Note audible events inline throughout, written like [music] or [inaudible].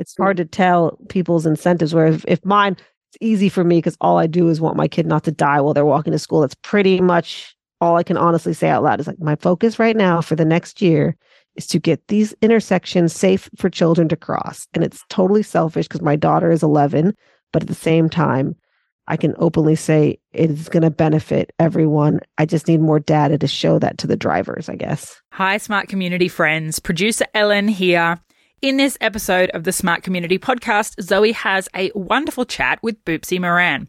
it's hard to tell people's incentives. Where if, if mine, it's easy for me because all I do is want my kid not to die while they're walking to school. That's pretty much all I can honestly say out loud is like my focus right now for the next year is to get these intersections safe for children to cross. And it's totally selfish because my daughter is 11, but at the same time, I can openly say it is going to benefit everyone. I just need more data to show that to the drivers, I guess. Hi, smart community friends. Producer Ellen here. In this episode of the Smart Community Podcast, Zoe has a wonderful chat with Boopsie Maran.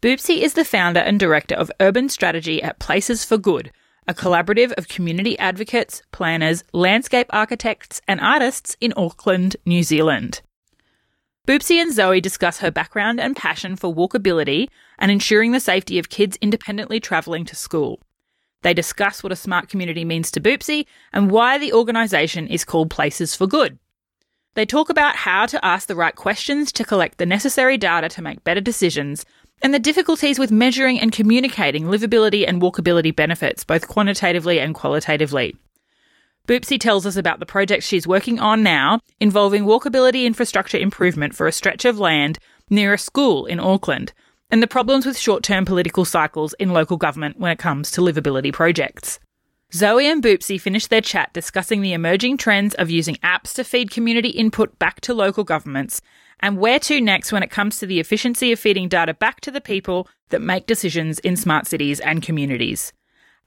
Boopsie is the founder and director of urban strategy at Places for Good, a collaborative of community advocates, planners, landscape architects, and artists in Auckland, New Zealand. Boopsie and Zoe discuss her background and passion for walkability and ensuring the safety of kids independently travelling to school. They discuss what a smart community means to Boopsie and why the organisation is called Places for Good. They talk about how to ask the right questions to collect the necessary data to make better decisions and the difficulties with measuring and communicating livability and walkability benefits, both quantitatively and qualitatively. Boopsie tells us about the projects she's working on now involving walkability infrastructure improvement for a stretch of land near a school in Auckland and the problems with short term political cycles in local government when it comes to livability projects. Zoe and Boopsie finished their chat discussing the emerging trends of using apps to feed community input back to local governments and where to next when it comes to the efficiency of feeding data back to the people that make decisions in smart cities and communities.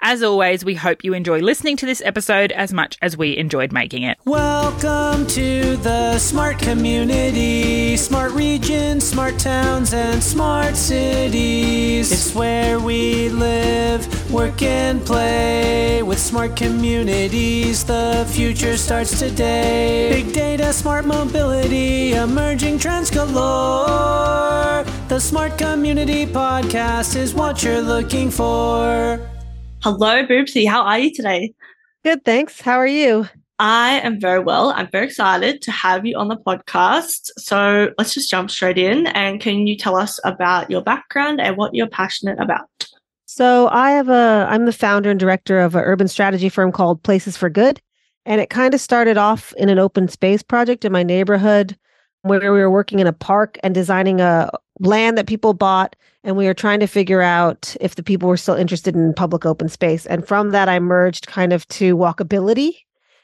As always, we hope you enjoy listening to this episode as much as we enjoyed making it. Welcome to the smart community, smart regions, smart towns, and smart cities. It's where we live, work, and play. With smart communities, the future starts today. Big data, smart mobility, emerging trends galore. The Smart Community Podcast is what you're looking for. Hello, Boopsie. How are you today? Good, thanks. How are you? I am very well. I'm very excited to have you on the podcast. So let's just jump straight in. And can you tell us about your background and what you're passionate about? So I have a I'm the founder and director of an urban strategy firm called Places for Good. And it kind of started off in an open space project in my neighborhood where we were working in a park and designing a land that people bought. And we were trying to figure out if the people were still interested in public open space. And from that i merged kind of to walkability.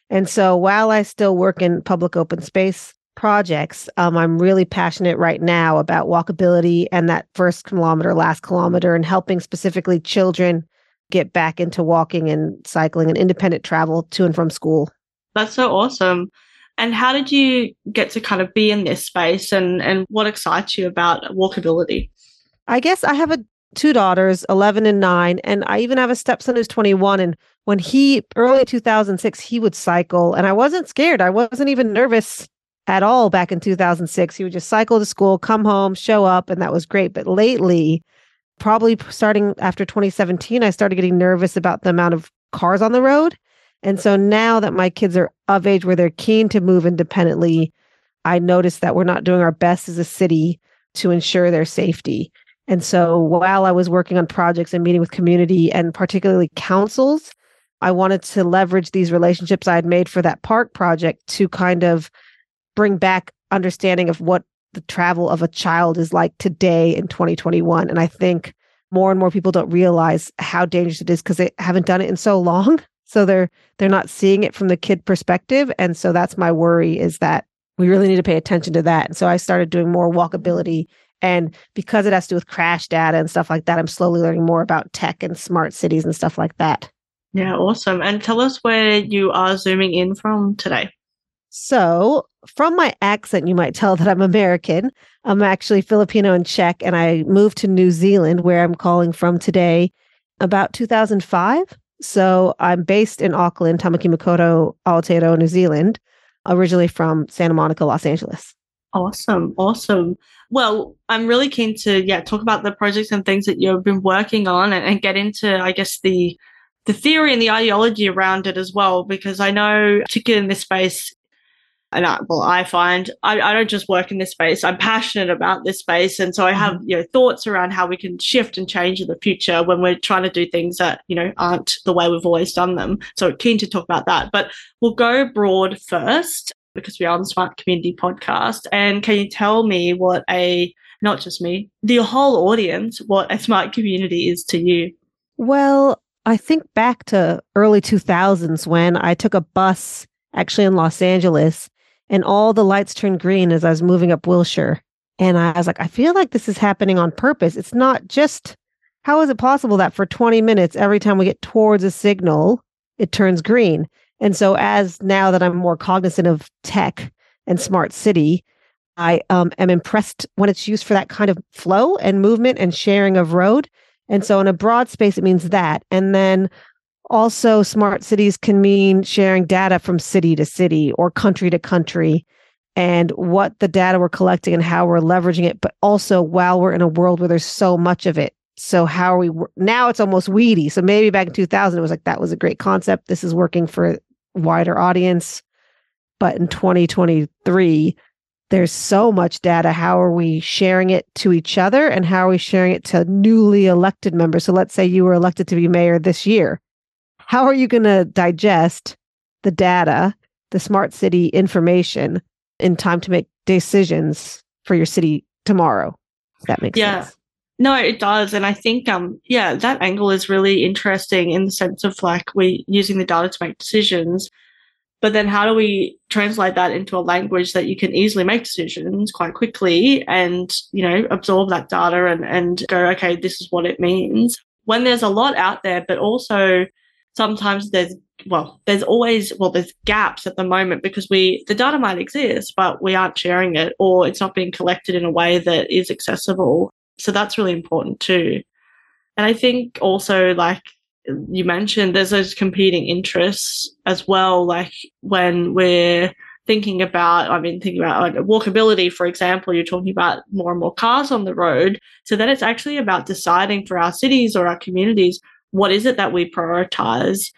And so while i still work in public open space projects um, i'm really passionate right now about walkability and that first kilometer last kilometer and helping specifically children get back into walking and cycling and independent travel to and from school that's so awesome and how did you get to kind of be in this space and, and what excites you about walkability? I guess I have a two daughters, 11 and 9, and I even have a stepson who's 21 and when he early 2006 he would cycle and I wasn't scared. I wasn't even nervous at all back in 2006. He would just cycle to school, come home, show up and that was great. But lately, probably starting after 2017, I started getting nervous about the amount of cars on the road and so now that my kids are of age where they're keen to move independently, I notice that we're not doing our best as a city to ensure their safety. And so while I was working on projects and meeting with community and particularly councils, I wanted to leverage these relationships I had made for that park project to kind of bring back understanding of what the travel of a child is like today in 2021. And I think more and more people don't realize how dangerous it is because they haven't done it in so long. [laughs] So they're they're not seeing it from the kid perspective. And so that's my worry is that we really need to pay attention to that. And so i started doing more walkability. And because it has to do with crash data and stuff like that i'm slowly learning more about tech and smart cities and stuff like that. Yeah awesome. And tell us where you are zooming in from today so from my accent you might tell that i'm american i'm actually filipino and czech and i moved to new zealand where i'm calling from today about 2005 so I'm based in Auckland, Tamaki Makaurau, Aotearoa, New Zealand, originally from Santa Monica, Los Angeles. Awesome, awesome. Well, I'm really keen to yeah talk about the projects and things that you've been working on and, and get into I guess the the theory and the ideology around it as well because I know particularly in this space and I, well, I find I, I don't just work in this space. I'm passionate about this space, and so I have mm-hmm. you know thoughts around how we can shift and change in the future when we're trying to do things that you know aren't the way we've always done them. So keen to talk about that, but we'll go broad first. because we are on the Smart Community podcast. And can you tell me what a, not just me, the whole audience, what a smart community is to you? Well, I think back to early 2000s when I took a bus actually in Los Angeles and all the lights turned green as I was moving up Wilshire. And I was like, I feel like this is happening on purpose. It's not just how is it possible that for 20 minutes, every time we get towards a signal, it turns green? And so, as now that I'm more cognizant of tech and smart city, I um, am impressed when it's used for that kind of flow and movement and sharing of road. And so, in a broad space, it means that. And then also, smart cities can mean sharing data from city to city or country to country and what the data we're collecting and how we're leveraging it, but also while we're in a world where there's so much of it. So, how are we now? It's almost weedy. So, maybe back in 2000, it was like that was a great concept. This is working for a wider audience. But in 2023, there's so much data. How are we sharing it to each other and how are we sharing it to newly elected members? So let's say you were elected to be mayor this year. How are you going to digest the data, the smart city information in time to make decisions for your city tomorrow? that makes sense. yeah. sense. No, it does. And I think, um, yeah, that angle is really interesting in the sense of like we using the data to make decisions. But then how do we translate that into a language that you can easily make decisions quite quickly and, you know, absorb that data and, and go, okay, this is what it means. When there's a lot out there, but also sometimes there's well, there's always well, there's gaps at the moment because we the data might exist, but we aren't sharing it or it's not being collected in a way that is accessible. So that's really important too. And I think also, like you mentioned, there's those competing interests as well. Like when we're thinking about, I mean, thinking about like walkability, for example, you're talking about more and more cars on the road. So then it's actually about deciding for our cities or our communities, what is it that we prioritize?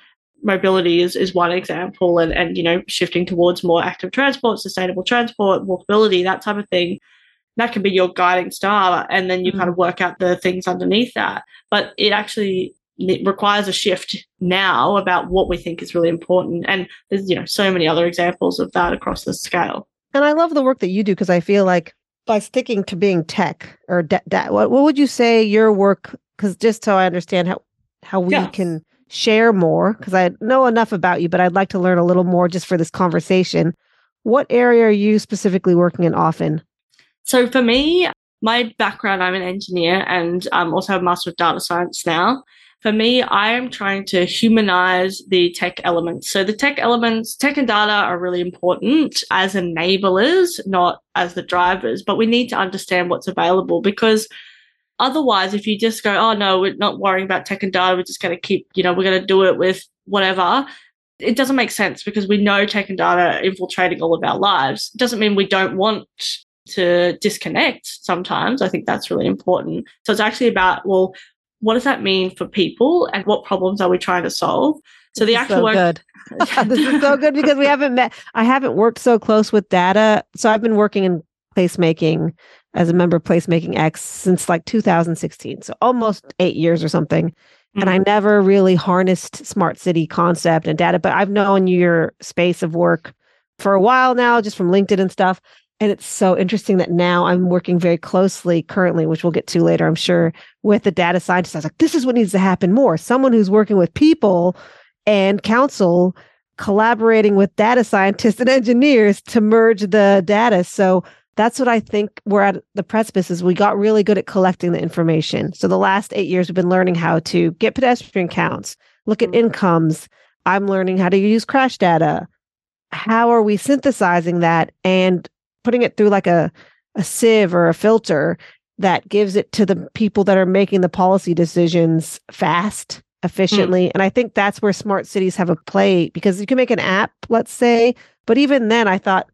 Mobility is, is one example and, and, you know, shifting towards more active transport, sustainable transport, walkability, that type of thing that can be your guiding star and then you mm-hmm. kind of work out the things underneath that but it actually it requires a shift now about what we think is really important and there's you know so many other examples of that across the scale and i love the work that you do because i feel like by sticking to being tech or da- da- what, what would you say your work because just so i understand how how we yeah. can share more because i know enough about you but i'd like to learn a little more just for this conversation what area are you specifically working in often so for me, my background, I'm an engineer and I'm also a master of data science now. For me, I am trying to humanize the tech elements. So the tech elements, tech and data are really important as enablers, not as the drivers, but we need to understand what's available because otherwise, if you just go, oh no, we're not worrying about tech and data, we're just going to keep, you know, we're going to do it with whatever, it doesn't make sense because we know tech and data infiltrating all of our lives. It doesn't mean we don't want to disconnect sometimes. I think that's really important. So it's actually about, well, what does that mean for people and what problems are we trying to solve? So the actual so work. Good. [laughs] this is so good because we haven't met. I haven't worked so close with data. So I've been working in placemaking as a member of Placemaking X since like 2016. So almost eight years or something. Mm-hmm. And I mm-hmm. never really harnessed smart city concept and data, but I've known your space of work for a while now, just from LinkedIn and stuff. And it's so interesting that now I'm working very closely currently, which we'll get to later, I'm sure, with the data scientist. I was like, this is what needs to happen more. Someone who's working with people and council collaborating with data scientists and engineers to merge the data. So that's what I think we're at the precipice is we got really good at collecting the information. So the last eight years we've been learning how to get pedestrian counts, look at mm-hmm. incomes. I'm learning how to use crash data. How are we synthesizing that and putting it through like a a sieve or a filter that gives it to the people that are making the policy decisions fast efficiently mm. and i think that's where smart cities have a play because you can make an app let's say but even then i thought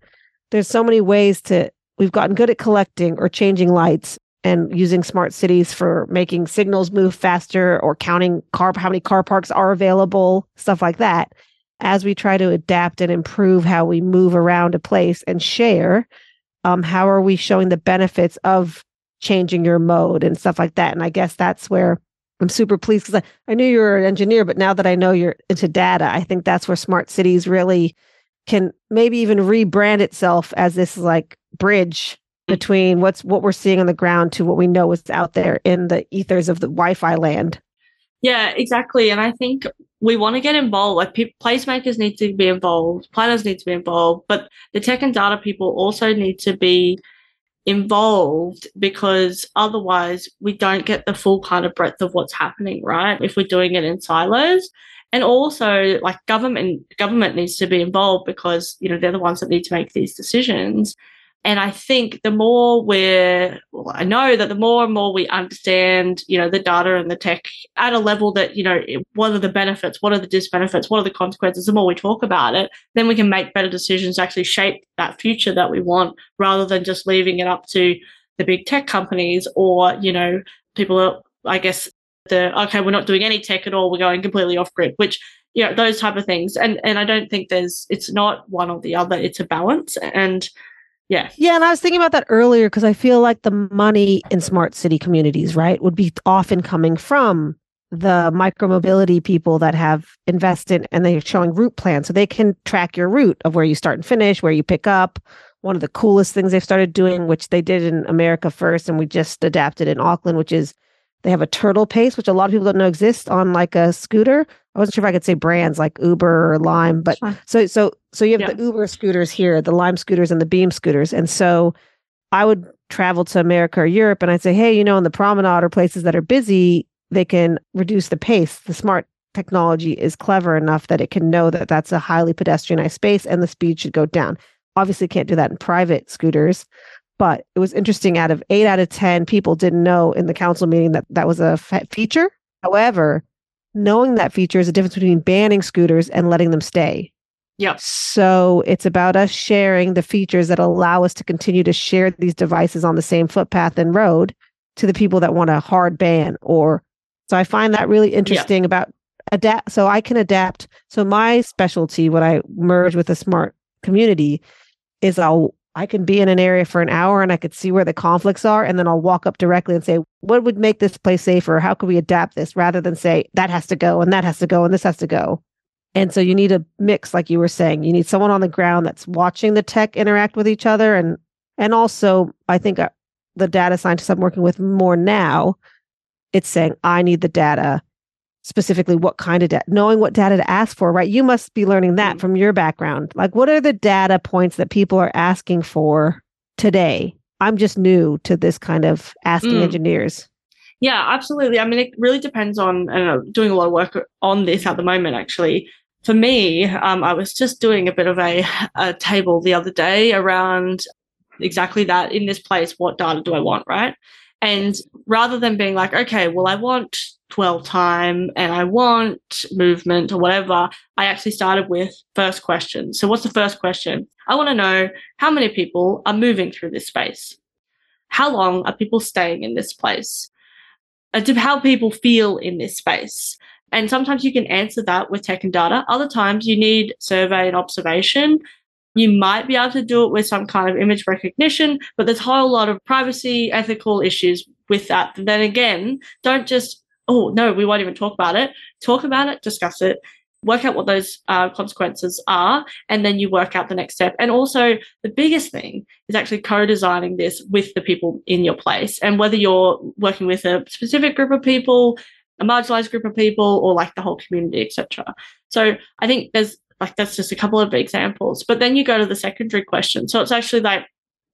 there's so many ways to we've gotten good at collecting or changing lights and using smart cities for making signals move faster or counting car how many car parks are available stuff like that as we try to adapt and improve how we move around a place and share, um, how are we showing the benefits of changing your mode and stuff like that? And I guess that's where I'm super pleased because I, I knew you were an engineer, but now that I know you're into data, I think that's where smart cities really can maybe even rebrand itself as this is like bridge mm. between what's what we're seeing on the ground to what we know is out there in the ethers of the Wi-Fi land. Yeah, exactly. And I think we want to get involved. Like pe- placemakers need to be involved, planners need to be involved, but the tech and data people also need to be involved because otherwise we don't get the full kind of breadth of what's happening, right? If we're doing it in silos. And also like government government needs to be involved because, you know, they're the ones that need to make these decisions. And I think the more we're, well, I know that the more and more we understand, you know, the data and the tech at a level that, you know, what are the benefits? What are the disbenefits? What are the consequences? The more we talk about it, then we can make better decisions to actually shape that future that we want rather than just leaving it up to the big tech companies or, you know, people are, I guess, the, okay, we're not doing any tech at all. We're going completely off grid, which, you know, those type of things. And, and I don't think there's, it's not one or the other. It's a balance. And, yeah. Yeah. And I was thinking about that earlier because I feel like the money in smart city communities, right, would be often coming from the micromobility people that have invested and they're showing route plans so they can track your route of where you start and finish, where you pick up. One of the coolest things they've started doing, which they did in America first, and we just adapted in Auckland, which is they have a turtle pace, which a lot of people don't know exists on like a scooter. I wasn't sure if I could say brands like Uber or Lime, but so so so you have Yeah. the Uber scooters here, the Lime scooters and the Beam scooters. And so I would travel to America or Europe and I'd say, hey, you know, in the promenade or places that are busy, they can reduce the pace. The smart technology is clever enough that it can know that that's a highly pedestrianized space and the speed should go down. Obviously, can't do that in private scooters, but it was interesting. Out of eight out of 10 people didn't know in the council meeting that that was a fe- feature. However, knowing that feature is a difference between banning scooters and letting them stay. Yep. So it's about us sharing the features that allow us to continue to share these devices on the same footpath and road to the people that want a hard ban or so I find that really interesting about adapt so I can adapt. So my specialty when I merge with a smart community is I'll I can be in an area for an hour and I could see where the conflicts are and then I'll walk up directly and say what would make this place safer? How can we adapt this rather than say that has to go and that has to go and this has to go. And so you need a mix, like you were saying. You need someone on the ground that's watching the tech interact with each other, and and also I think uh, the data scientists I'm working with more now, it's saying I need the data, specifically what kind of data, knowing what data to ask for. Right? You must be learning that Mm. from your background. Like, what are the data points that people are asking for today? I'm just new to this kind of asking Mm. engineers. Yeah, absolutely. I mean, it really depends on, doing a lot of work on this at the moment, actually. For me, um, I was just doing a bit of a, a table the other day around exactly that in this place, what data do I want, right? And rather than being like, okay, well, I want dwell time and I want movement or whatever, I actually started with first question. So, what's the first question? I want to know how many people are moving through this space? How long are people staying in this place? how people feel in this space. And sometimes you can answer that with tech and data. Other times you need survey and observation. You might be able to do it with some kind of image recognition, but there's a whole lot of privacy, ethical issues with that. And then again, don't just, oh, no, we won't even talk about it. Talk about it, discuss it, work out what those uh, consequences are, and then you work out the next step. And also, the biggest thing is actually co-designing this with the people in your place. And whether you're working with a specific group of people a marginalized group of people or like the whole community etc so i think there's like that's just a couple of examples. But then you go to the secondary question. So it's actually like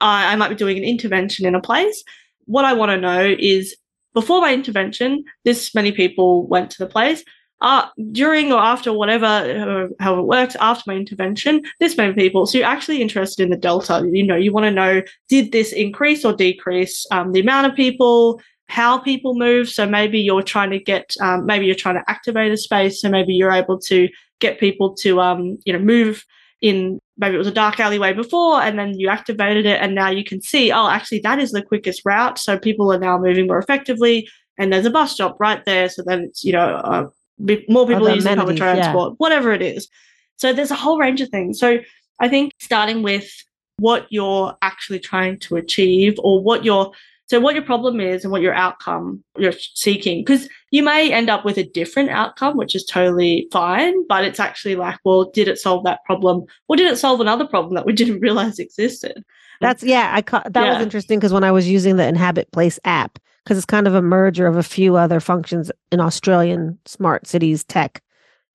i, I might be doing an intervention in a place. What i want to know is before my intervention this many people went to the place uh, during or after whatever, uh, how it works, after my intervention, this many people. So you're actually interested in the delta. You know, you want to know did this increase or decrease um, the amount of people, how people move. So maybe you're trying to get, um, maybe you're trying to activate a space. So maybe you're able to get people to, um, you know, move in. Maybe it was a dark alleyway before, and then you activated it, and now you can see, oh, actually, that is the quickest route. So people are now moving more effectively, and there's a bus stop right there. So then it's, you know, uh, more people Other using public amenities, yeah. transport, whatever it is. So there's a whole range of things. So I think starting with what you're actually trying to achieve or what you're So what your problem is and what your outcome you're seeking, because you may end up with a different outcome, which is totally fine, but it's actually like, well, did it solve that problem, or did it solve another problem that we didn't [laughs] realize existed? That's yeah. I ca- that Yeah. was interesting because when I was using the Inhabit Place app, because it's kind of a merger of a few other functions in Australian smart cities tech,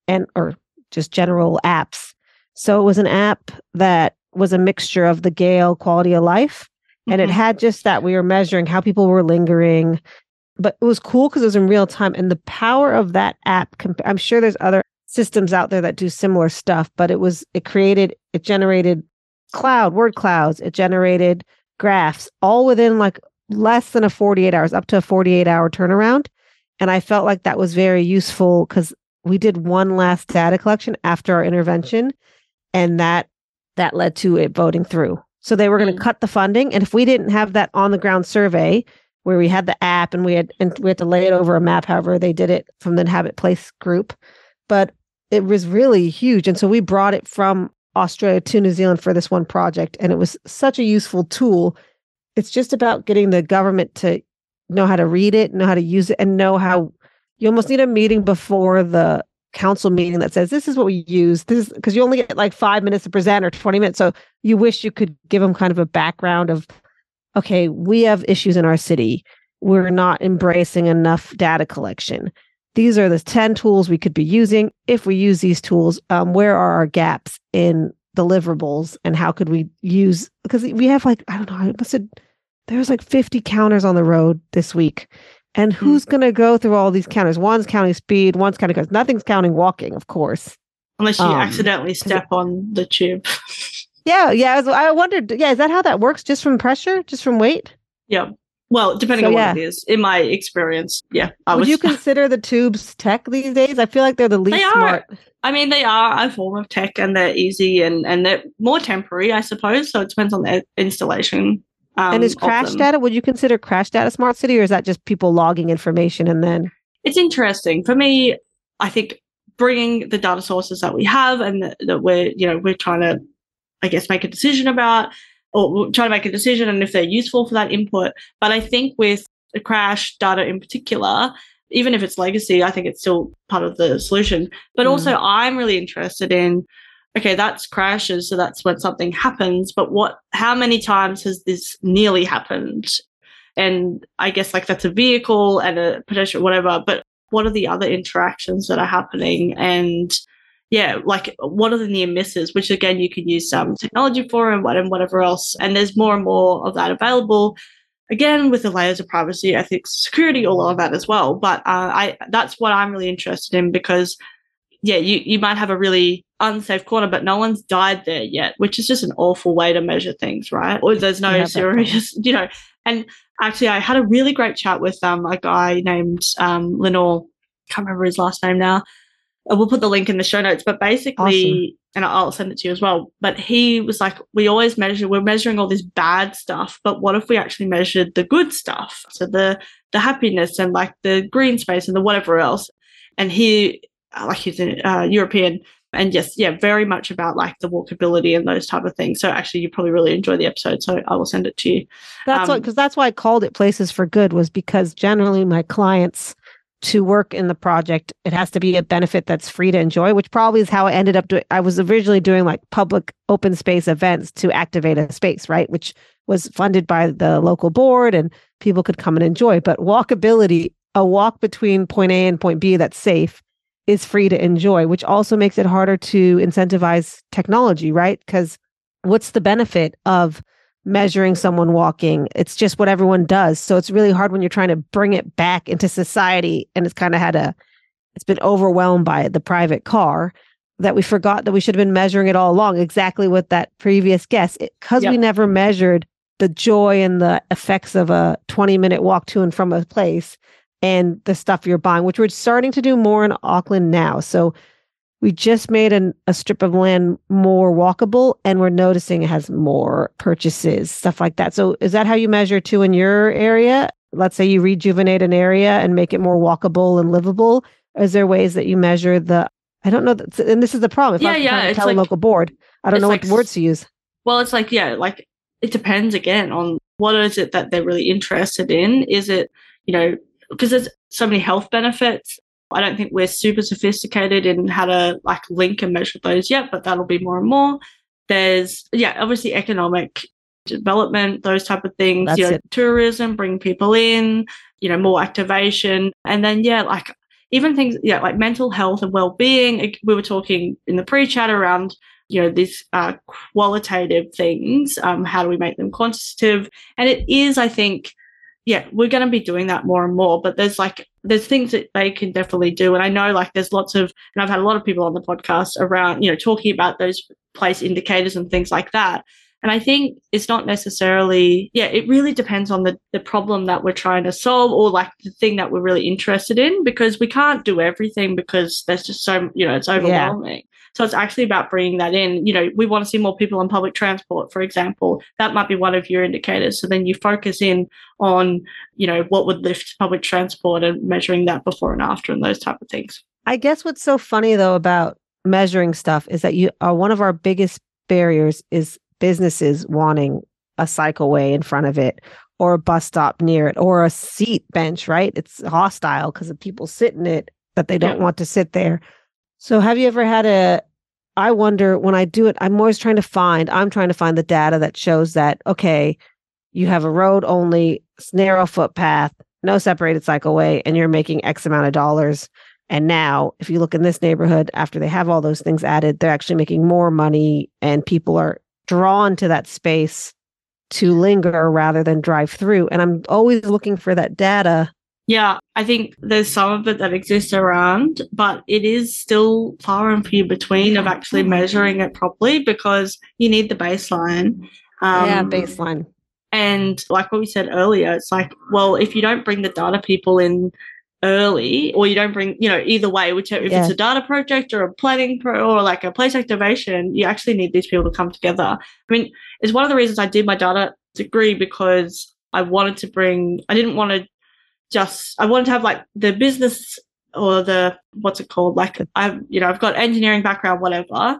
and or just general apps. So it was an app that was a mixture of the Gehl quality of life, and it had mm-hmm. just that we were measuring how people were lingering. But it was cool because it was in real time, and the power of that app. Comp- I'm sure there's other systems out there that do similar stuff, but it was it created it generated cloud word clouds it generated graphs all within like less than a 48 hours up to a 48 hour turnaround and i felt like that was very useful because we did one last data collection after our intervention and that that led to it voting through so they were going Mm. to cut the funding and if we didn't have that on the ground survey where we had the app and we had and we had to lay it over a map however they did it from the inhabit place group but it was really huge and so we brought it from Australia to New Zealand for this one project. And it was such a useful tool. It's just about getting the government to know how to read it, know how to use it, and know how you almost need a meeting before the council meeting that says, This is what we use. This is because you only get like five minutes to present or 20 minutes. So you wish you could give them kind of a background of, okay, we have issues in our city. We're not embracing enough data collection these are the 10 tools we could be using if we use these tools um, where are our gaps in deliverables and how could we use because we have like i don't know i must have there's like 50 counters on the road this week and who's going to go through all these counters one's counting speed one's counting because nothing's counting walking of course Unless you Um, accidentally step on the tube. [laughs] yeah yeah I, was, I wondered yeah is that how that works just from pressure just from weight yeah. Well, depending So, on yeah. what it is. In my experience, yeah. I would was you [laughs] consider the tubes tech these days i feel like they're the least They are. smart I mean, they are a form of tech and they're easy and, and they're more temporary, I suppose. So it depends on the installation. Um, and is crash data would you consider crash data smart city or is that just people logging information and then It's interesting. For me, I think bringing the data sources that we have and that, that we're, you know, we're trying to, I guess, make a decision about or trying to make a decision and if they're useful for that input. But I think with the crash data in particular, even if it's legacy, I think it's still part of the solution. But Mm. also, I'm really interested in okay, that's crashes, so that's when something happens. But what, how many times has this nearly happened? And I guess like that's a vehicle and a pedestrian, whatever. But what are the other interactions that are happening? And yeah, like what are the near misses, which again you could use some technology for and what and whatever else. And there's more and more of that available. Again, with the layers of privacy, ethics, security, all of that as well. But uh, I that's what I'm really interested in because yeah, you, you might have a really unsafe corner, but no one's died there yet, which is just an awful way to measure things, right? Or there's no Yeah, serious, [laughs] you know. And actually, I had a really great chat with um a guy named um Lenore. Can't remember his last name now. Uh, We'll put the link in the show notes. But basically, and I'll send it to you as well. But he was like, we always measure, we're measuring all this bad stuff, but what if we actually measured the good stuff? So the the happiness and like the green space and the whatever else. And he, like he's a uh, European, and yes, yeah, very much about like the walkability and those type of things. So actually, you probably really enjoy the episode. So I will send it to you. That's Um, what because that's why I called it Places for Good was because generally my clients to work in the project, it has to be a benefit that's free to enjoy, which probably is how I ended up doing. I was originally doing like public open space events to activate a space, right? Which was funded by the local board and people could come and enjoy. But walkability, a walk between point A and point B that's safe is free to enjoy, which also makes it harder to incentivize technology, right? Because what's the benefit of measuring someone walking. It's just what everyone does. So it's really hard when you're trying to bring it back into society and it's kind of had a it's been overwhelmed by the private car that we forgot that we should have been measuring it all along exactly what that previous guess because we never measured the joy and the effects of a 20 minute walk to and from a place and the stuff you're buying which we're starting to do more in Auckland now. So we just made an, a strip of land more walkable and we're noticing it has more purchases stuff like that. So is that how you measure too in your area? Let's say you rejuvenate an area and make it more walkable and livable. Is there ways that you measure the i don't know that, and this is the problem. If Yeah, i'm yeah, trying to tell a local board i don't know like what words to use. Well, it's like, yeah, like it depends again on what is it that they're really interested in? Is it, you know, because there's so many health benefits. I don't think we're super sophisticated in how to like link and measure those yet, but that'll be more and more. There's yeah, obviously economic development, those type of things. That's you know, tourism, bring people in, you know, more activation, and then yeah, like even things yeah, like mental health and well-being. We were talking in the pre-chat around you know these uh, qualitative things. Um, how do we make them quantitative? And it is, I think, yeah, we're going to be doing that more and more. But there's like there's things that they can definitely do, and I know like there's lots of, and I've had a lot of people on the podcast around you know talking about those place indicators and things like that. And I think it's not necessarily, yeah, it really depends on the, the problem that we're trying to solve or like the thing that we're really interested in because we can't do everything because there's just so, you know, it's overwhelming. So it's actually about bringing that in. You know, we want to see more people on public transport, for example. That might be one of your indicators. So then you focus in on, you know, what would lift public transport and measuring that before and after and those type of things. I guess what's so funny though about measuring stuff is that you are one of our biggest barriers is businesses wanting a cycleway in front of it or a bus stop near it or a seat bench, right? It's hostile because of people sit in it that they don't Yeah. want to sit there. So have you ever had a I wonder when I do it, I'm always trying to find, I'm trying to find the data that shows that, okay, you have a road only, narrow footpath, no separated cycleway, and you're making X amount of dollars. And now, if you look in this neighborhood, after they have all those things added, they're actually making more money and people are drawn to that space to linger rather than drive through. And I'm always looking for that data. Yeah, I think there's some of it that exists around, but it is still far and few between of actually measuring it properly because you need the baseline. Um, yeah, baseline. And like what we said earlier, it's like, well, if you don't bring the data people in early, or you don't bring, you know, either way, whichever if Yeah. it's a data project or a planning pro or like a place activation, you actually need these people to come together. I mean, it's one of the reasons I did my data degree because I wanted to bring, I didn't want to just, I wanted to have like the business or the, what's it called? Like I've, you know, I've got engineering background, whatever.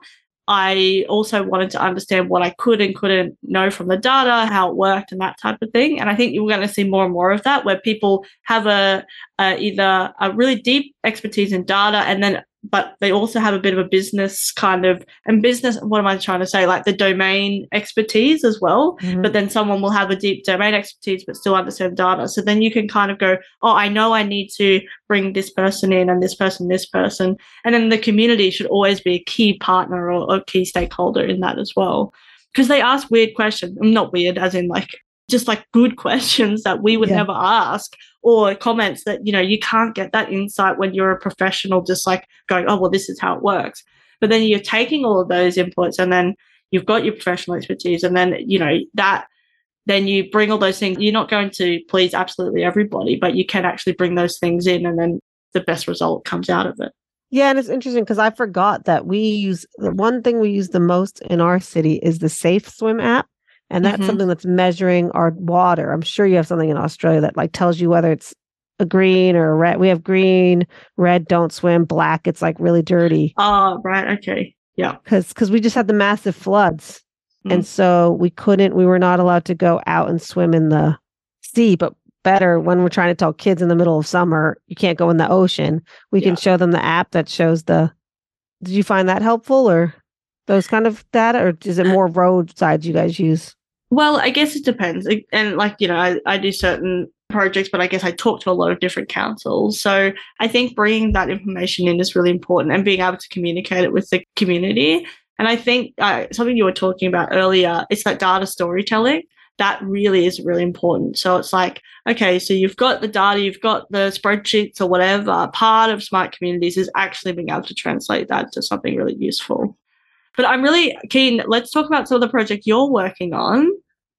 I also wanted to understand what I could and couldn't know from the data, how it worked, and that type of thing. And I think you're going to see more and more of that, where people have a, a either a really deep expertise in data, and then but they also have a bit of a business kind of and business. What am I trying to say? Like the domain expertise as well. Mhm. But then someone will have a deep domain expertise, but still understand data. So then you can kind of go, oh, I know I need to bring this person in and this person, this person. And then the community should always be a key partner or a key stakeholder in that as well. Because they ask weird questions. Not weird, as in like just like good [laughs] questions that we would Yeah. never ask or comments that, you know, you can't get that insight when you're a professional just like going, oh, well, this is how it works. But then you're taking all of those inputs and then you've got your professional expertise and then, you know, that then you bring all those things. You're not going to please absolutely everybody, but you can actually bring those things in and then the best result comes out of it. Yeah, and it's interesting because I forgot that we use the one thing we use the most in our city is the Safe Swim app. And that's Mhm. something that's measuring our water. I'm sure you have something in Australia that like tells you whether it's a green or a red. We have green, red, don't swim, black, it's like really dirty. Oh, right. Okay. Yeah. Because because we just had the massive floods. Mm. And so we couldn't, we were not allowed to go out and swim in the sea, but better when we're trying to tell kids in the middle of summer, you can't go in the ocean. We can show them the app that shows the. Did you find that helpful or those kind of data, or is it more roadsides you guys use? Well, I guess it depends. And like, you know, I, I do certain projects, but I guess I talk to a lot of different councils. So I think bringing that information in is really important and being able to communicate it with the community. And I think uh, something you were talking about earlier, it's that data storytelling. That really is really important. So it's like, okay, so you've got the data, you've got the spreadsheets or whatever. Part of smart communities is actually being able to translate that to something really useful. But I'm really keen. Let's talk about some of the project you're working on,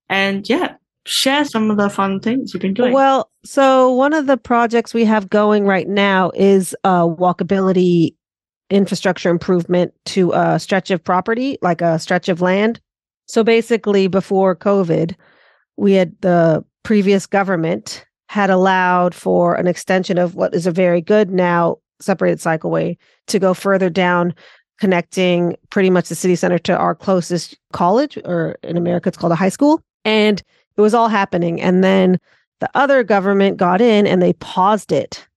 and yeah, share some of the fun things you've been doing. Well, so one of the projects we have going right now is a walkability infrastructure improvement to a stretch of property, like a stretch of land. So basically, before COVID, we had the previous government had allowed for an extension of what is a very good now separated cycleway to go further down connecting pretty much the city center to our closest college or in america it's called a high school and it was all happening. And then the other government got in and they paused it.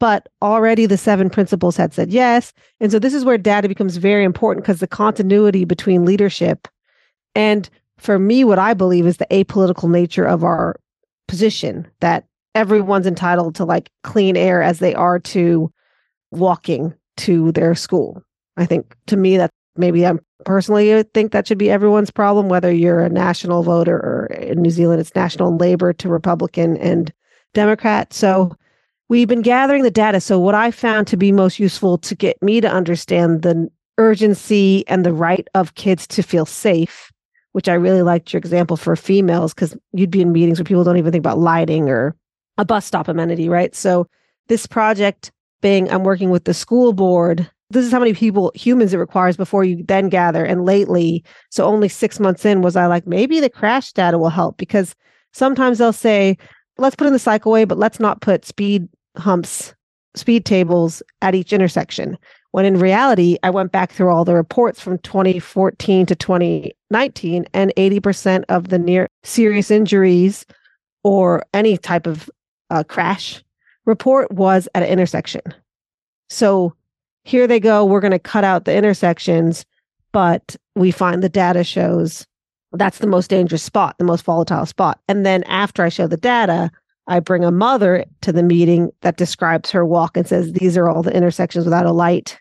But already the seven principals had said yes. And so this is where data becomes very important because the continuity between leadership and for me, what I believe is the apolitical nature of our position that everyone's entitled to like clean air as they are to walking to their school. I think to me that maybe I'm personally think that should be everyone's problem, whether you're a national voter or in New Zealand, it's national labor to Republican and Democrat. So we've been gathering the data. So what I found to be most useful to get me to understand the urgency and the right of kids to feel safe, which I really liked your example for females, because you'd be in meetings where people don't even think about lighting or a bus stop amenity, right? So this project being I'm working with the school board. This is how many people, humans it requires before you then gather. And lately, so only six months in, was I like, maybe the crash data will help because sometimes they'll say, let's put in the cycleway, but let's not put speed humps, speed tables at each intersection. When in reality, I went back through all the reports from 2014 to 2019, and 80% of the near serious injuries or any type of uh, crash report was at an intersection. So here they go. We're going to cut out the intersections, but we find the data shows that's the most dangerous spot, the most volatile spot. And then after I show the data, I bring a mother to the meeting that describes her walk and says, These are all the intersections without a light.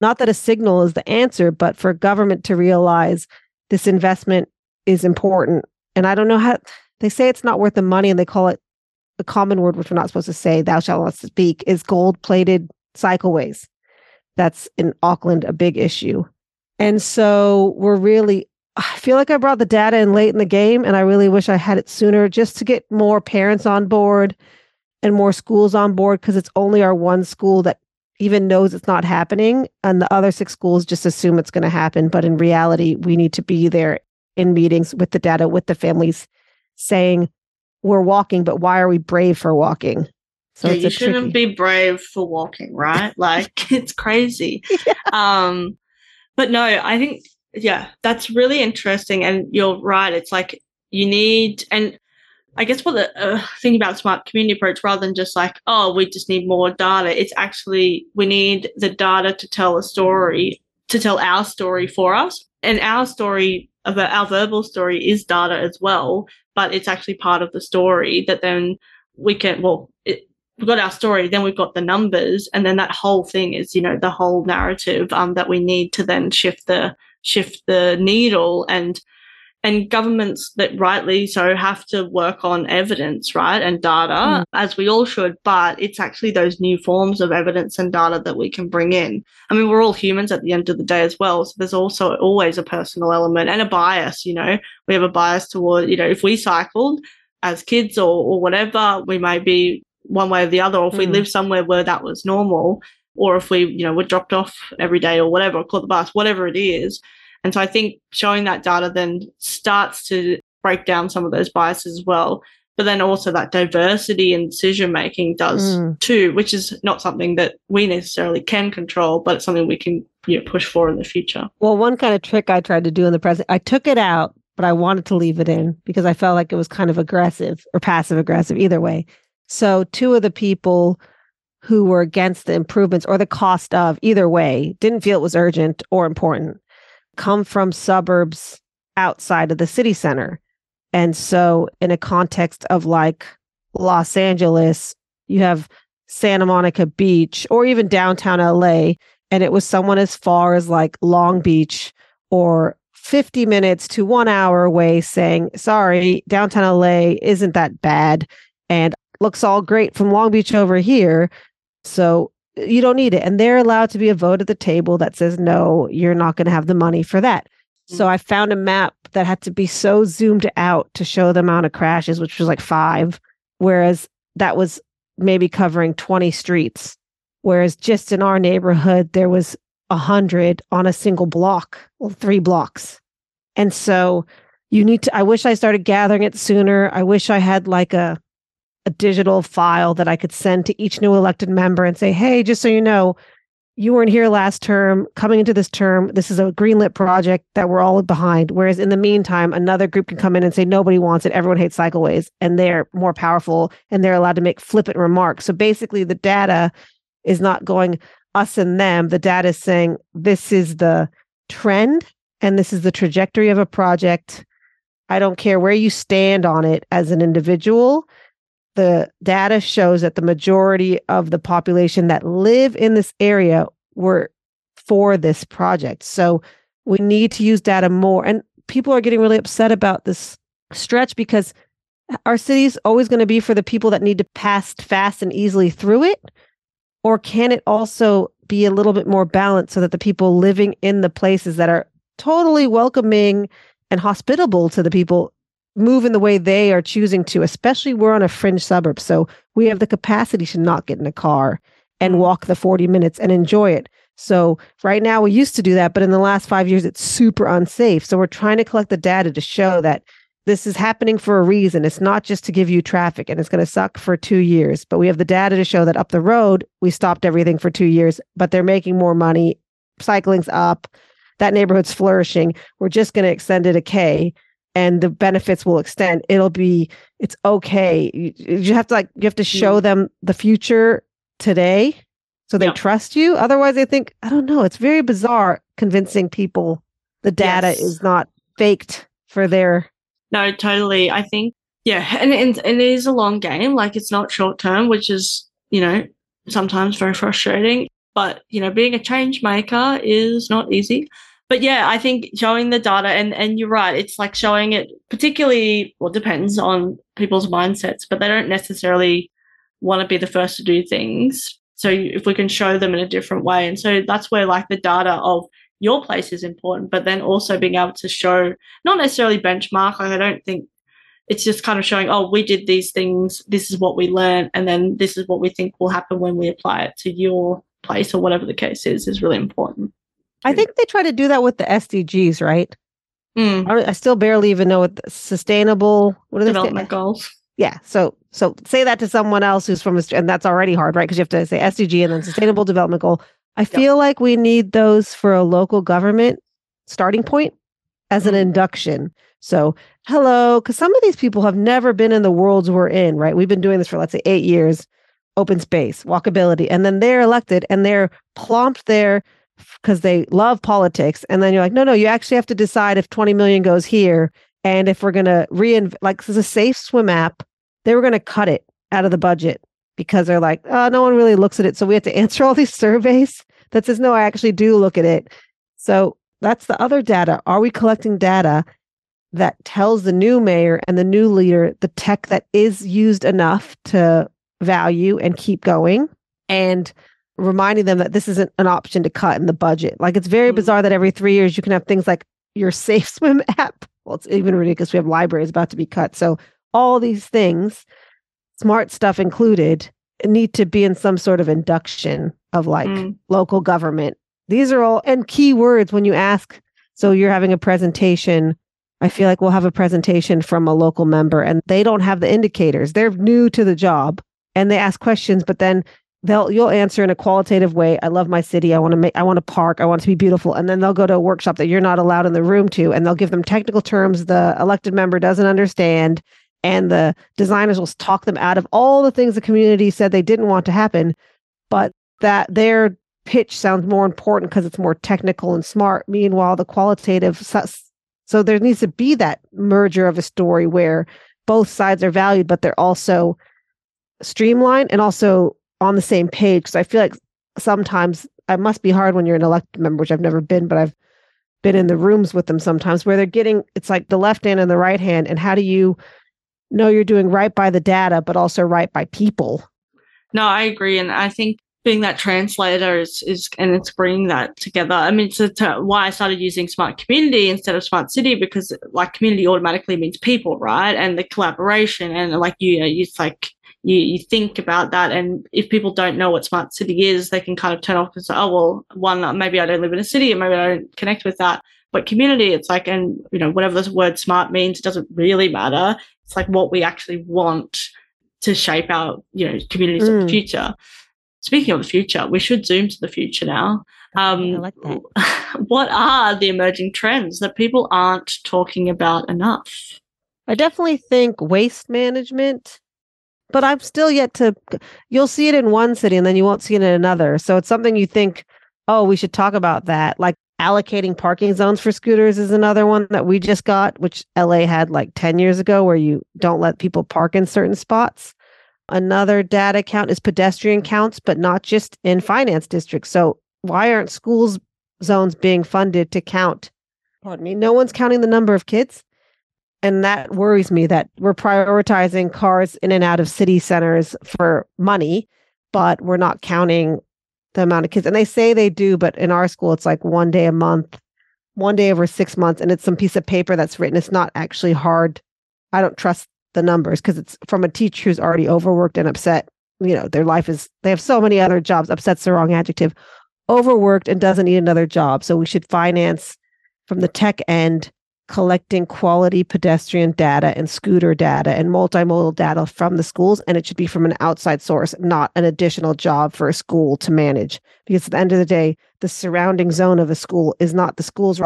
Not that a signal is the answer, but for government to realize this investment is important. And I don't know how they say it's not worth the money and they call it a common word which we're not supposed to say, thou shalt not speak, is gold plated cycleways. That's in Auckland a big issue. And so we're really, I feel like I brought the data in late in the game, and I really wish I had it sooner just to get more parents on board and more schools on board because it's only our one school that even knows it's not happening. And the other six schools just assume it's going to happen. But in reality, we need to be there in meetings with the data, with the families saying, we're walking, but why are we brave for walking? So yeah, you shouldn't tricky... be brave for walking, right? [laughs] like [laughs] it's crazy. Yeah. Um, but no, I think yeah, that's really interesting, and you're right. It's like you need, and I guess what the uh, thing about smart community approach, rather than just like oh, we just need more data. It's actually we need the data to tell a story, to tell our story for us, and our story our verbal story is data as well but it's actually part of the story that then we can, well, we've got our story, then we've got the numbers, and then that whole thing is, you know, the whole narrative um, that we need to then shift the shift the needle and and governments that rightly so have to work on evidence, right, and data, mm. as we all should. But it's actually those new forms of evidence and data that we can bring in. I mean, we're all humans at the end of the day as well. So there's also always a personal element and a bias. You know, we have a bias toward, you know, if we cycled as kids or, or whatever, we may be one way or the other. Or if mm. we live somewhere where that was normal, or if we, you know, were dropped off every day or whatever, or caught the bus, whatever it is and so I think showing that data then starts to break down some of those biases as well. But then also that diversity in decision making does mm. too, which is not something that we necessarily can control, but it's something we can you know, push for in the future. Well, one kind of trick I tried to do in the present, I took it out, but I wanted to leave it in because I felt like it was kind of aggressive or passive aggressive, either way. So two of the people who were against the improvements or the cost of either way didn't feel it was urgent or important come from suburbs outside of the city center. And so, in a context of like Los Angeles, you have Santa Monica Beach or even downtown LA, and it was someone as far as like Long Beach or 50 minutes to one hour away saying, sorry, downtown LA isn't that bad and looks all great from Long Beach over here. So you don't need it. And they're allowed to be a vote at the table that says, no, you're not going to have the money for that. So mm. I found a map that had to be so zoomed out to show the amount of crashes, which was like five, whereas that was maybe covering 20 streets. Whereas just in our neighborhood, there was a hundred on a single block, well, three blocks. And so you need to, I wish I started gathering it sooner. I wish I had like a a digital file that I could send to each new elected member and say, hey, just so you know, you weren't here last term. Coming into this term, this is a greenlit project that we're all behind. Whereas in the meantime, another group can come in and say nobody wants it. Everyone hates cycleways, and they're more powerful and they're allowed to make flippant remarks. So basically, the data is not going us and them. The data is saying this is the trend and this is the trajectory of a project. I don't care where you stand on it as an individual the data shows that the majority of the population that live in this area were for this project. So we need to use data more. And people are getting really upset about this stretch because our city is always going to be for the people that need to pass fast and easily through it. Or can it also be a little bit more balanced so that the people living in the places that are totally welcoming and hospitable to the people move in the way they are choosing to, especially we're on a fringe suburb. So we have the capacity to not get in a car and mm-hmm. walk the 40 minutes and enjoy it. So right now we used to do that, but in the last five years, it's super unsafe. So we're trying to collect the data to show that this is happening for a reason. It's not just to give you traffic and it's going to suck for two years, but we have the data to show that up the road, we stopped everything for two years, but they're making more money. Cycling's up. That neighborhood's flourishing. We're just going to extend it a K and the benefits will extend it'll be it's okay. You, you have to like you have to show mm. them the future today so they trust you. Otherwise they think i don't know. It's very bizarre convincing people the data yes. is not faked for their no totally. I think yeah and, and, and it is a long game like it's not short term which is you know sometimes very frustrating but you know being a change maker is not easy but yeah, I think showing the data and and you're right, it's like showing it particularly well depends on people's mindsets, but they don't necessarily want to be the first to do things. So if we can show them in a different way, and so that's where like the data of your place is important, but then also being able to show not necessarily benchmark. Like I don't think it's just kind of showing, oh, we did these things, this is what we learned, and then this is what we think will happen when we apply it to your place or whatever the case is, is really important. I think they try to do that with the SDGs, right? Mm. I, I, still barely even know what sustainable what are development goals. Yeah, so so say that to someone else who's from a and that's already hard, right? Because you have to say SDG and then sustainable development goal. I feel yep. like we need those for a local government starting point as an mm. induction. So, hello, because some of these people have never been in the worlds we're in, right? We've been doing this for let's say eight years, open space, walkability, and then they're elected and they're plomped there because they love politics. And then you're like, no, no, you actually have to decide if 20 million goes here. And if we're going to reinvest, like, this is a safe swim app, they were going to cut it out of the budget because they're like, oh, no one really looks at it. So we have to [laughs] answer all these surveys that says, no, I actually do look at it. So that's the other data. Are we collecting data that tells the new mayor and the new leader the tech that is used enough to value and keep going? And reminding them that this isn't an option to cut in the budget. Like it's very mm-hmm. bizarre that every three years you can have things like your Safe Swim [laughs] app. Well, it's even ridiculous. We have libraries about to be cut. So all these things, smart stuff included, need to be in some sort of induction of like mm. local government. These are all and key words when you ask. So you're having a presentation. I feel like we'll have a presentation from a local member and they don't have the indicators. They're new to the job and they ask questions, but then they'll you'll answer in a qualitative way i love my city. I want to make i want to park. I want to be beautiful. And then they'll go to a workshop that you're not allowed in the room to and they'll give them technical terms the elected member doesn't understand and the designers will talk them out of all the things the community said they didn't want to happen but that their pitch sounds more important because it's more technical and smart. Meanwhile the qualitative so there needs to be that merger of a story where both sides are valued but they're also streamlined and also on the same page because I feel like sometimes it must be hard when you're an elected member, which I've never been, but I've been in the rooms with them sometimes where they're getting it's like the left hand and the right hand. And how do you know you're doing right by the data, but also right by people? No, I agree. And I think being that translator is, is and it's bringing that together. I mean, it's to, why I started using smart community instead of smart city because like community automatically means people, right? And the collaboration and like you, know, it's like you, you think about that. And if people don't know what smart city is, they can kind of turn off and say, oh, well, one, maybe I don't live in a city and maybe I don't connect with that. But community, it's like, and, you know, whatever this word smart means, it doesn't really matter. It's like what we actually want to shape our, you know, communities mm. of the mm. future. speaking of the future, we should zoom to the future now. Um, I like that. [laughs] what are the emerging trends that people aren't talking about enough? I definitely think waste management, but I'm still yet to. You'll see it in one city and then you won't see it in another. So it's something you think, oh, we should talk about that. Like allocating parking zones for scooters is another one that we just got, which LA had like 10 years ago, where you don't let people park in certain spots. Another data count is pedestrian counts, but not just in finance districts. So why aren't schools zones being funded to count? Pardon me. No one's counting the number of kids. And that worries me that we're prioritizing cars in and out of city centers for money, but we're not counting the amount of kids. And they say they do, but in our school, it's like one day a month, one day over six months. And it's some piece of paper that's written. It's not actually hard. I don't trust the numbers because it's from a teacher who's already overworked and upset. You know, their life is, they have so many other jobs. Upset's the wrong adjective. Overworked and doesn't need another job. So we should finance from the tech end collecting quality pedestrian data and scooter data and multimodal data from the schools and it should be from an outside source not an additional job for a school to manage. Because at the end of the day the surrounding zone of a school is not the school's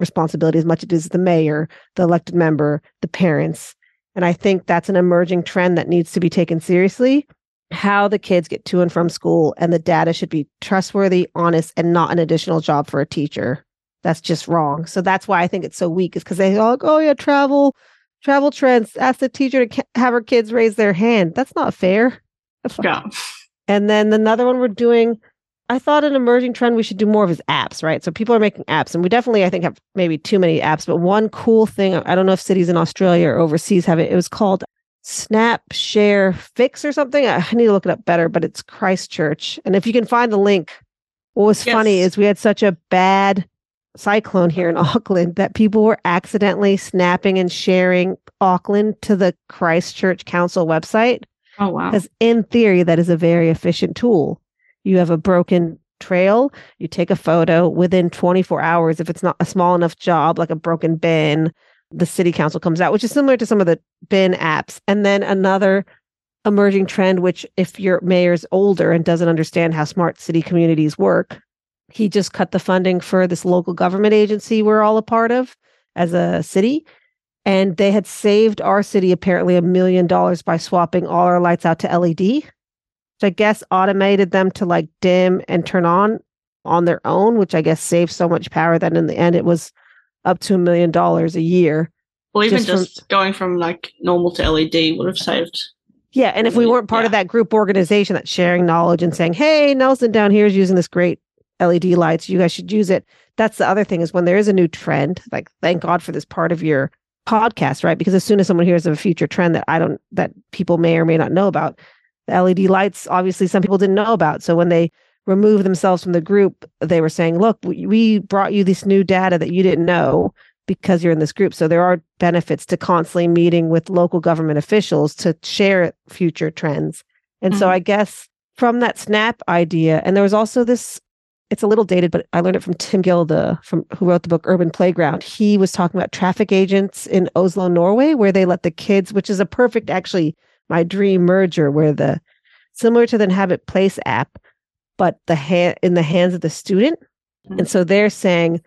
responsibility as much as it is the mayor the elected member the parents. And i think that's an emerging trend that needs to be taken seriously. How the kids get to and from school and the data should be trustworthy honest and not an additional job for a teacher that's just wrong. So that's why I think it's so weak is because they all go, oh yeah, travel, travel trends. Ask the teacher to have her kids raise their hand. That's not fair. [laughs] Yeah. And then another one we're doing, I thought an emerging trend we should do more of is apps, right? So people are making apps, and we definitely, I think, have maybe too many apps. But one cool thing, I don't know if cities in Australia or overseas have it. It was called Snap Share Fix or something. I need to look it up better, but it's Christchurch. And if you can find the link, what was yes. funny is we had such a bad cyclone here in [laughs] Auckland that people were accidentally snapping and sharing Auckland to the Christchurch Council website. Oh, wow. Because in theory, that is a very efficient tool. You have a broken trail, you take a photo within 24 hours. If it's not a small enough job, like a broken bin, the city council comes out, which is similar to some of the bin apps. And then another emerging trend, which if your mayor's older and doesn't understand how smart city communities work, he just cut the funding for this local government agency we're all a part of as a city. And they had saved our city apparently a million dollars by swapping all our lights out to LED, which I guess automated them to like dim and turn on on their own, which I guess saved so much power that in the end it was up to a million dollars a year. Well, even just, just from, going from like normal to LED would have saved. Yeah. And if we weren't part yeah. of that group organization that's sharing knowledge and saying, hey, Nelson down here is using this great LED lights. You guys should use it. That's the other thing is when there is a new trend, like thank God for this part of your podcast, right? Because as soon as someone hears of a future trend that I don't, that people may or may not know about, the LED lights, obviously some people didn't know about. So when they removed themselves from the group, they were saying, look, we brought you this new data that you didn't know because you're in this group. So there are benefits to constantly meeting with local government officials to share future trends. And mm-hmm. so I guess from that snap idea, and there was also this it's a little dated, but I learned it from Tim Gill, the from who wrote the book Urban Playground. He was talking about traffic agents in Oslo, Norway, where they let the kids, which is a perfect, actually, my dream merger, where the similar to the Inhabit Place app, but the hand in the hands of the student. Mm-hmm. And so they're saying,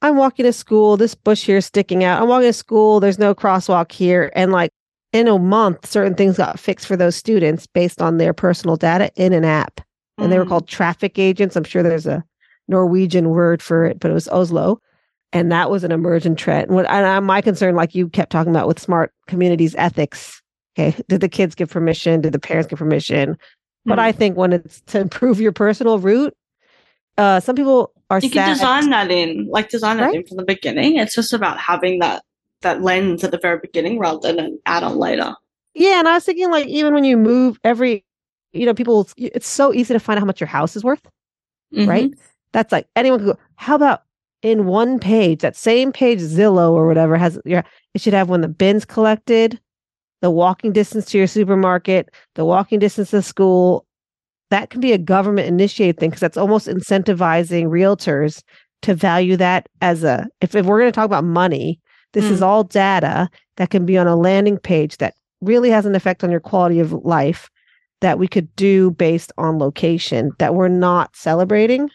I'm walking to school, this bush here is sticking out. I'm walking to school, there's no crosswalk here. And like in a month, certain things got fixed for those students based on their personal data in an app and they were mm. called traffic agents. I'm sure there's a Norwegian word for it, but it was Oslo. And that was an emergent trend. And, and my concern, like you kept talking about with smart communities ethics, okay, [laughs] did the kids give permission? Did the parents give permission? But I mm. think when it's to improve your personal route, uh, some people are. You can design that in, like design that right? in from the beginning. It's just about having that that lens at the very beginning rather than an add-on later. Yeah, and I was thinking like even when you move every you know, people, it's so easy to find out how much your house is worth, mm-hmm. right? That's like anyone could go, how about in one page, that same page, Zillow or whatever has your, it should have when the bins collected, the walking distance to your supermarket, the walking distance to school. That can be a government initiated thing because that's almost incentivizing realtors to value that as a, if, if we're going to talk about money, this mm. is all data that can be on a landing page that really has an effect on your quality of life that we could do based on location that we're not celebrating?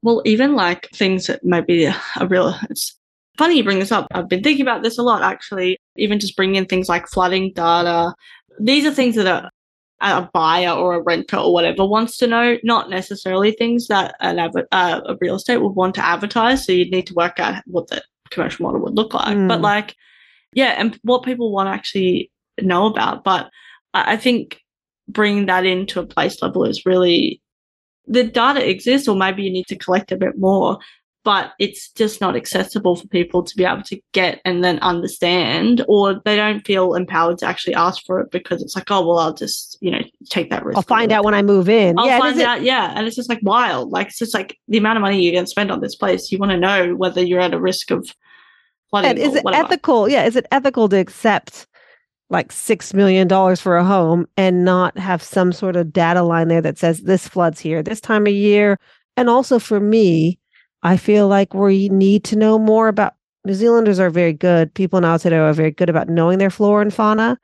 Well, even like things that might be a, a real, it's funny you bring this up. I've been thinking about this a lot actually, even just bringing in things like flooding data. These are things that are a buyer or a renter or whatever wants to know, not necessarily things that an adver- uh, a real estate would want to advertise. So you'd need to work out what the commercial model would look like. Mm. But like, yeah, and what people want to actually know about. But I think bringing that into a place level is really the data exists, or maybe you need to collect a bit more but it's just not accessible for people to be able to get and then understand, or they don't feel empowered to actually ask for it because it's like, oh, well, I'll just, you know, take that risk. I'll find out when I move in. I'll yeah, find out. It- yeah. And it's just like wild. Like, it's just like the amount of money you're going to spend on this place. You want to know whether you're at a risk of flooding. And is it whatever. ethical? Yeah. Is it ethical to accept like $6 million for a home and not have some sort of data line there that says this floods here this time of year? And also for me, I feel like we need to know more about New Zealanders are very good. People in outside are very good about knowing their flora and fauna.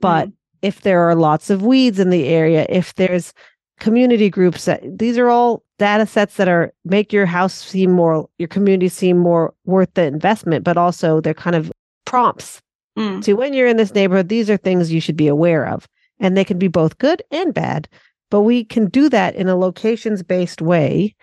But mm. if there are lots of weeds in the area, if there's community groups that these are all data sets that are make your house seem more your community seem more worth the investment, but also they're kind of prompts mm. to when you're in this neighborhood, these are things you should be aware of. And they can be both good and bad. But we can do that in a locations based way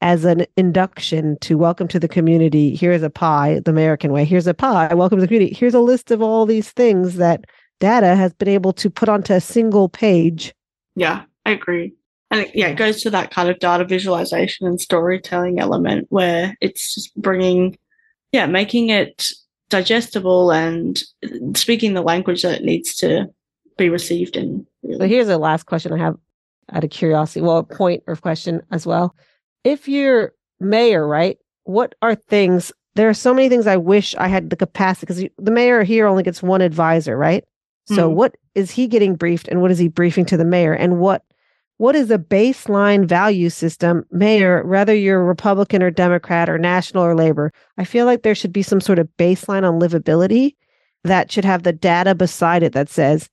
as an induction to welcome to the community. Here's a pie, the American way. Here's a pie. Welcome to the community. Here's a list of all these things that data has been able to put onto a single page. Yeah, I agree. And it, yeah, it goes to that kind of data visualization and storytelling element where it's just bringing, yeah, making it digestible and speaking the language that it needs to be received in. Really. So here's the last question I have out of curiosity. Well, a point or question as well if you're mayor, right? What are things? There are so many things I wish I had the capacity because the mayor here only gets one advisor, right? So mm. what is he getting briefed and what is he briefing to the mayor and what what is a baseline value system mayor whether you're republican or democrat or national or labor i feel like there should be some sort of baseline on livability that should have the data beside it that says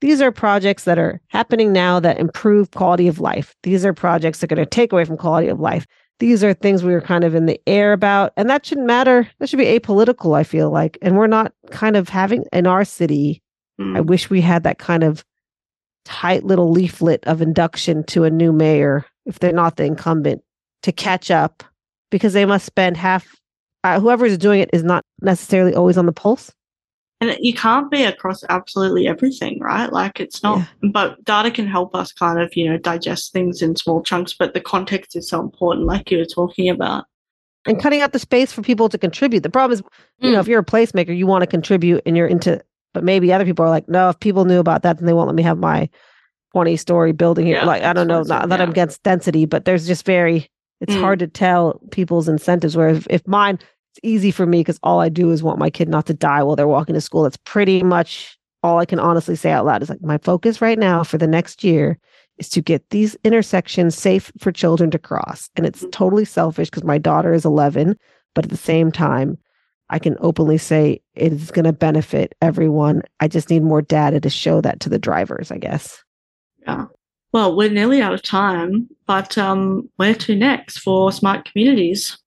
these are projects that are happening now that improve quality of life. These are projects that are going to take away from quality of life. These are things we are kind of in the air about. And that shouldn't matter. That should be apolitical, I feel like. And we're not kind of having in our city. Mm. I wish we had that kind of tight little leaflet of induction to a new mayor, if they're not the incumbent, to catch up because they must spend half, uh, whoever is doing it is not necessarily always on the pulse and you can't be across absolutely everything right like it's not yeah. but data can help us kind of you know digest things in small chunks but the context is so important like you were talking about and cutting out the space for people to contribute the problem is you mm. know if you're a placemaker you want to contribute and you're into but maybe other people are like no if people knew about that then they won't let me have my 20 story building here yeah, like i don't know not that yeah. i'm against density but there's just very it's mm. hard to tell people's incentives where if, if mine it's easy for me because all I do is want my kid not to die while they're walking to school. That's pretty much all I can honestly say out loud is like my focus right now for the next year is to get these intersections safe for children to cross. And it's mm-hmm. totally selfish because my daughter is 11, but at the same time, I can openly say it is going to benefit everyone. I just need more data to show that to the drivers, I guess. Yeah. Well, we're nearly out of time, but um, where to next for smart communities?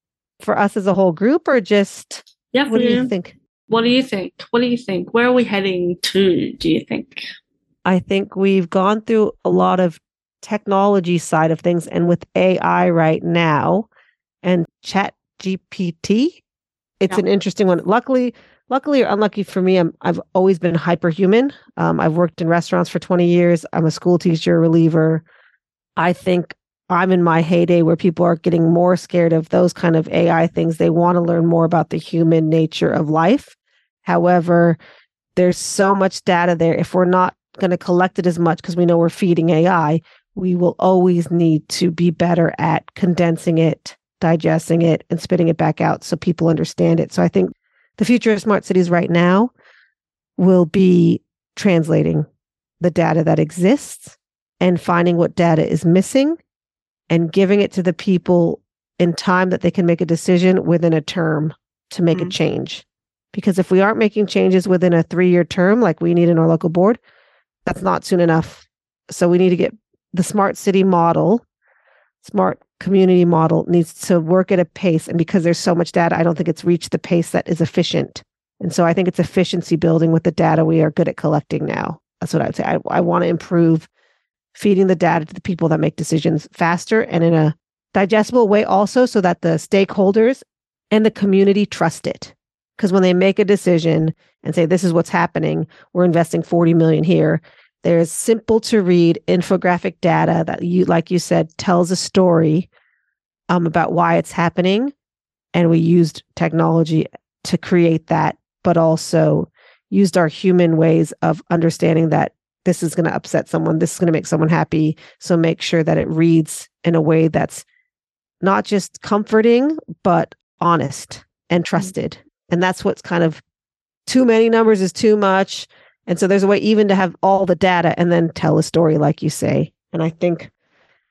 for us as a whole group or just yeah what do you think what do you think what do you think where are we heading to do you think i think we've gone through a lot of technology side of things and with ai right now and chat gpt it's yeah. an interesting one luckily luckily or unlucky for me I'm, i've always been hyperhuman um, i've worked in restaurants for 20 years i'm a school teacher reliever i think I'm in my heyday where people are getting more scared of those kind of AI things. They want to learn more about the human nature of life. However, there's so much data there. If we're not going to collect it as much because we know we're feeding AI, we will always need to be better at condensing it, digesting it, and spitting it back out so people understand it. So I think the future of smart cities right now will be translating the data that exists and finding what data is missing and giving it to the people in time that they can make a decision within a term to make mm-hmm. a change. Because if we aren't making changes within a three year term, like we need in our local board, that's not soon enough. So we need to get the smart city model, smart community model needs to work at a pace. And because there's so much data, I don't think it's reached the pace that is efficient. And so I think it's efficiency building with the data we are good at collecting now. That's what I would say. I, I want to improve feeding the data to the people that make decisions faster and in a digestible way also so that the stakeholders and the community trust it because when they make a decision and say this is what's happening we're investing 40 million here there's simple to read infographic data that you like you said tells a story um, about why it's happening. And we used technology to create that but also used our human ways of understanding that this is going to upset someone this is going to make someone happy. So make sure that it reads in a way that's not just comforting but honest and trusted. And that's what's kind of too many numbers is too much and so there's a way even to have all the data and then tell a story like you say and i think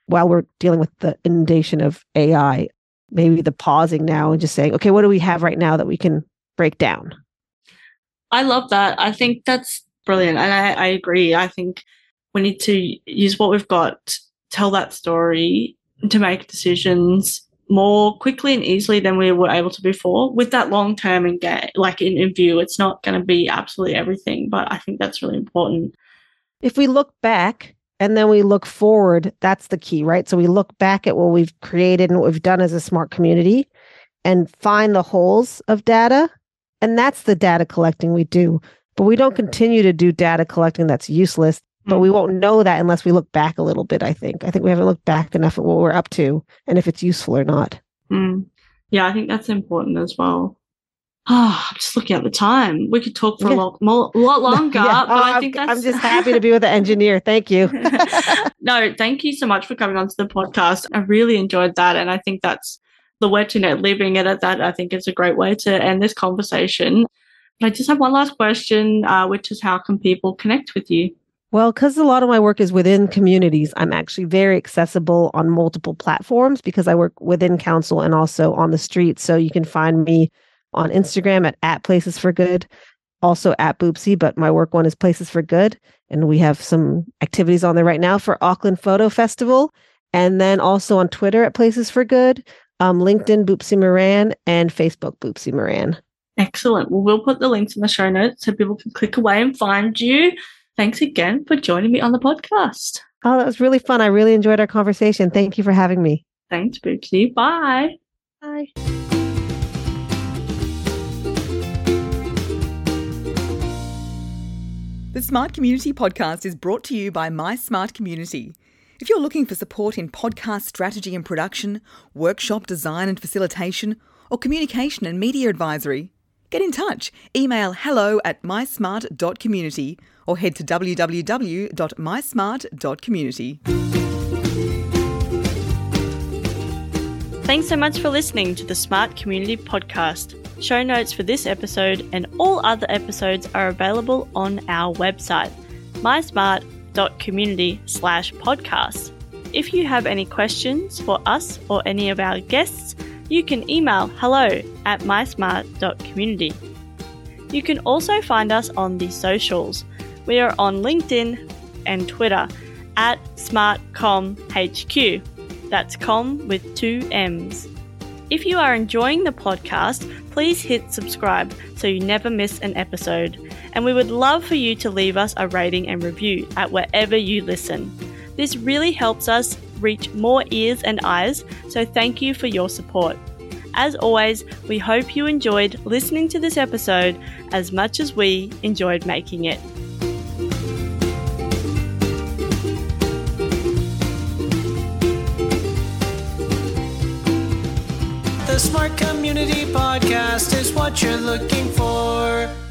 while we're dealing with the inundation of ai maybe the pausing now and just saying okay what do we have right now that we can break down I love that. I think that's brilliant. And I, I agree. I think we need to use what we've got, tell that story to make decisions more quickly and easily than we were able to before with that long term and get like in, in view. It's not going to be absolutely everything, but I think that's really important. If we look back and then we look forward, that's the key, right? So we look back at what we've created and what we've done as a smart community and find the holes of data and that's the data collecting we do. But we don't continue to do data collecting that's useless. But we won't know that unless we look back a little bit, I think. I think we haven't looked back enough at what we're up to and if it's useful or not. Mm. Yeah, I think that's important as well. Oh, [sighs] I'm just looking at the time. We could talk for Yeah. a lot, more, a lot longer, Yeah. but Oh, I I'm- think that's. I'm just happy to be with the engineer. Thank you. [laughs] no, thank you so much for coming onto the podcast. I really enjoyed that. And I think that's the word to net living it at that. I think is a great way to end this conversation. But I just have one last question, uh, which is how can people connect with you? Well, because a lot of my work is within communities, I'm actually very accessible on multiple platforms because I work within council and also on the street. So you can find me on Instagram at, at Places for Good, also at Boopsie, but my work one is Places for Good. And we have some activities on there right now for Auckland Photo Festival. And then also on Twitter at Places for Good, um, LinkedIn Boopsie Maran, and Facebook Boopsie Maran. Excellent. Well, we'll put the links in the show notes so people can click away and find you. Thanks again for joining me on the podcast. Oh, that was really fun. I really enjoyed our conversation. Thank you for having me. Thanks, Boopsie. Bye. Bye. The Smart Community podcast is brought to you by My Smart Community. If you're looking for support in podcast strategy and production, workshop design and facilitation, or communication and media advisory, get in touch. Email hello at mysmart.community or head to www.mysmart.community. Thanks so much for listening to the Smart Community Podcast. Show notes for this episode and all other episodes are available on our website, mysmart.community slash podcast. If you have any questions for us or any of our guests, you can email hello at mysmart.community. You can also find us on the socials. We are on LinkedIn and Twitter at SmartCommHQ. That's com with two M's. If you are enjoying the podcast, please hit subscribe so you never miss an episode. And we would love for you to leave us a rating and review at wherever you listen. This really helps us reach more ears and eyes, so thank you for your support. As always, we hope you enjoyed listening to this episode as much as we enjoyed making it. The Smart Community Podcast is what you're looking for.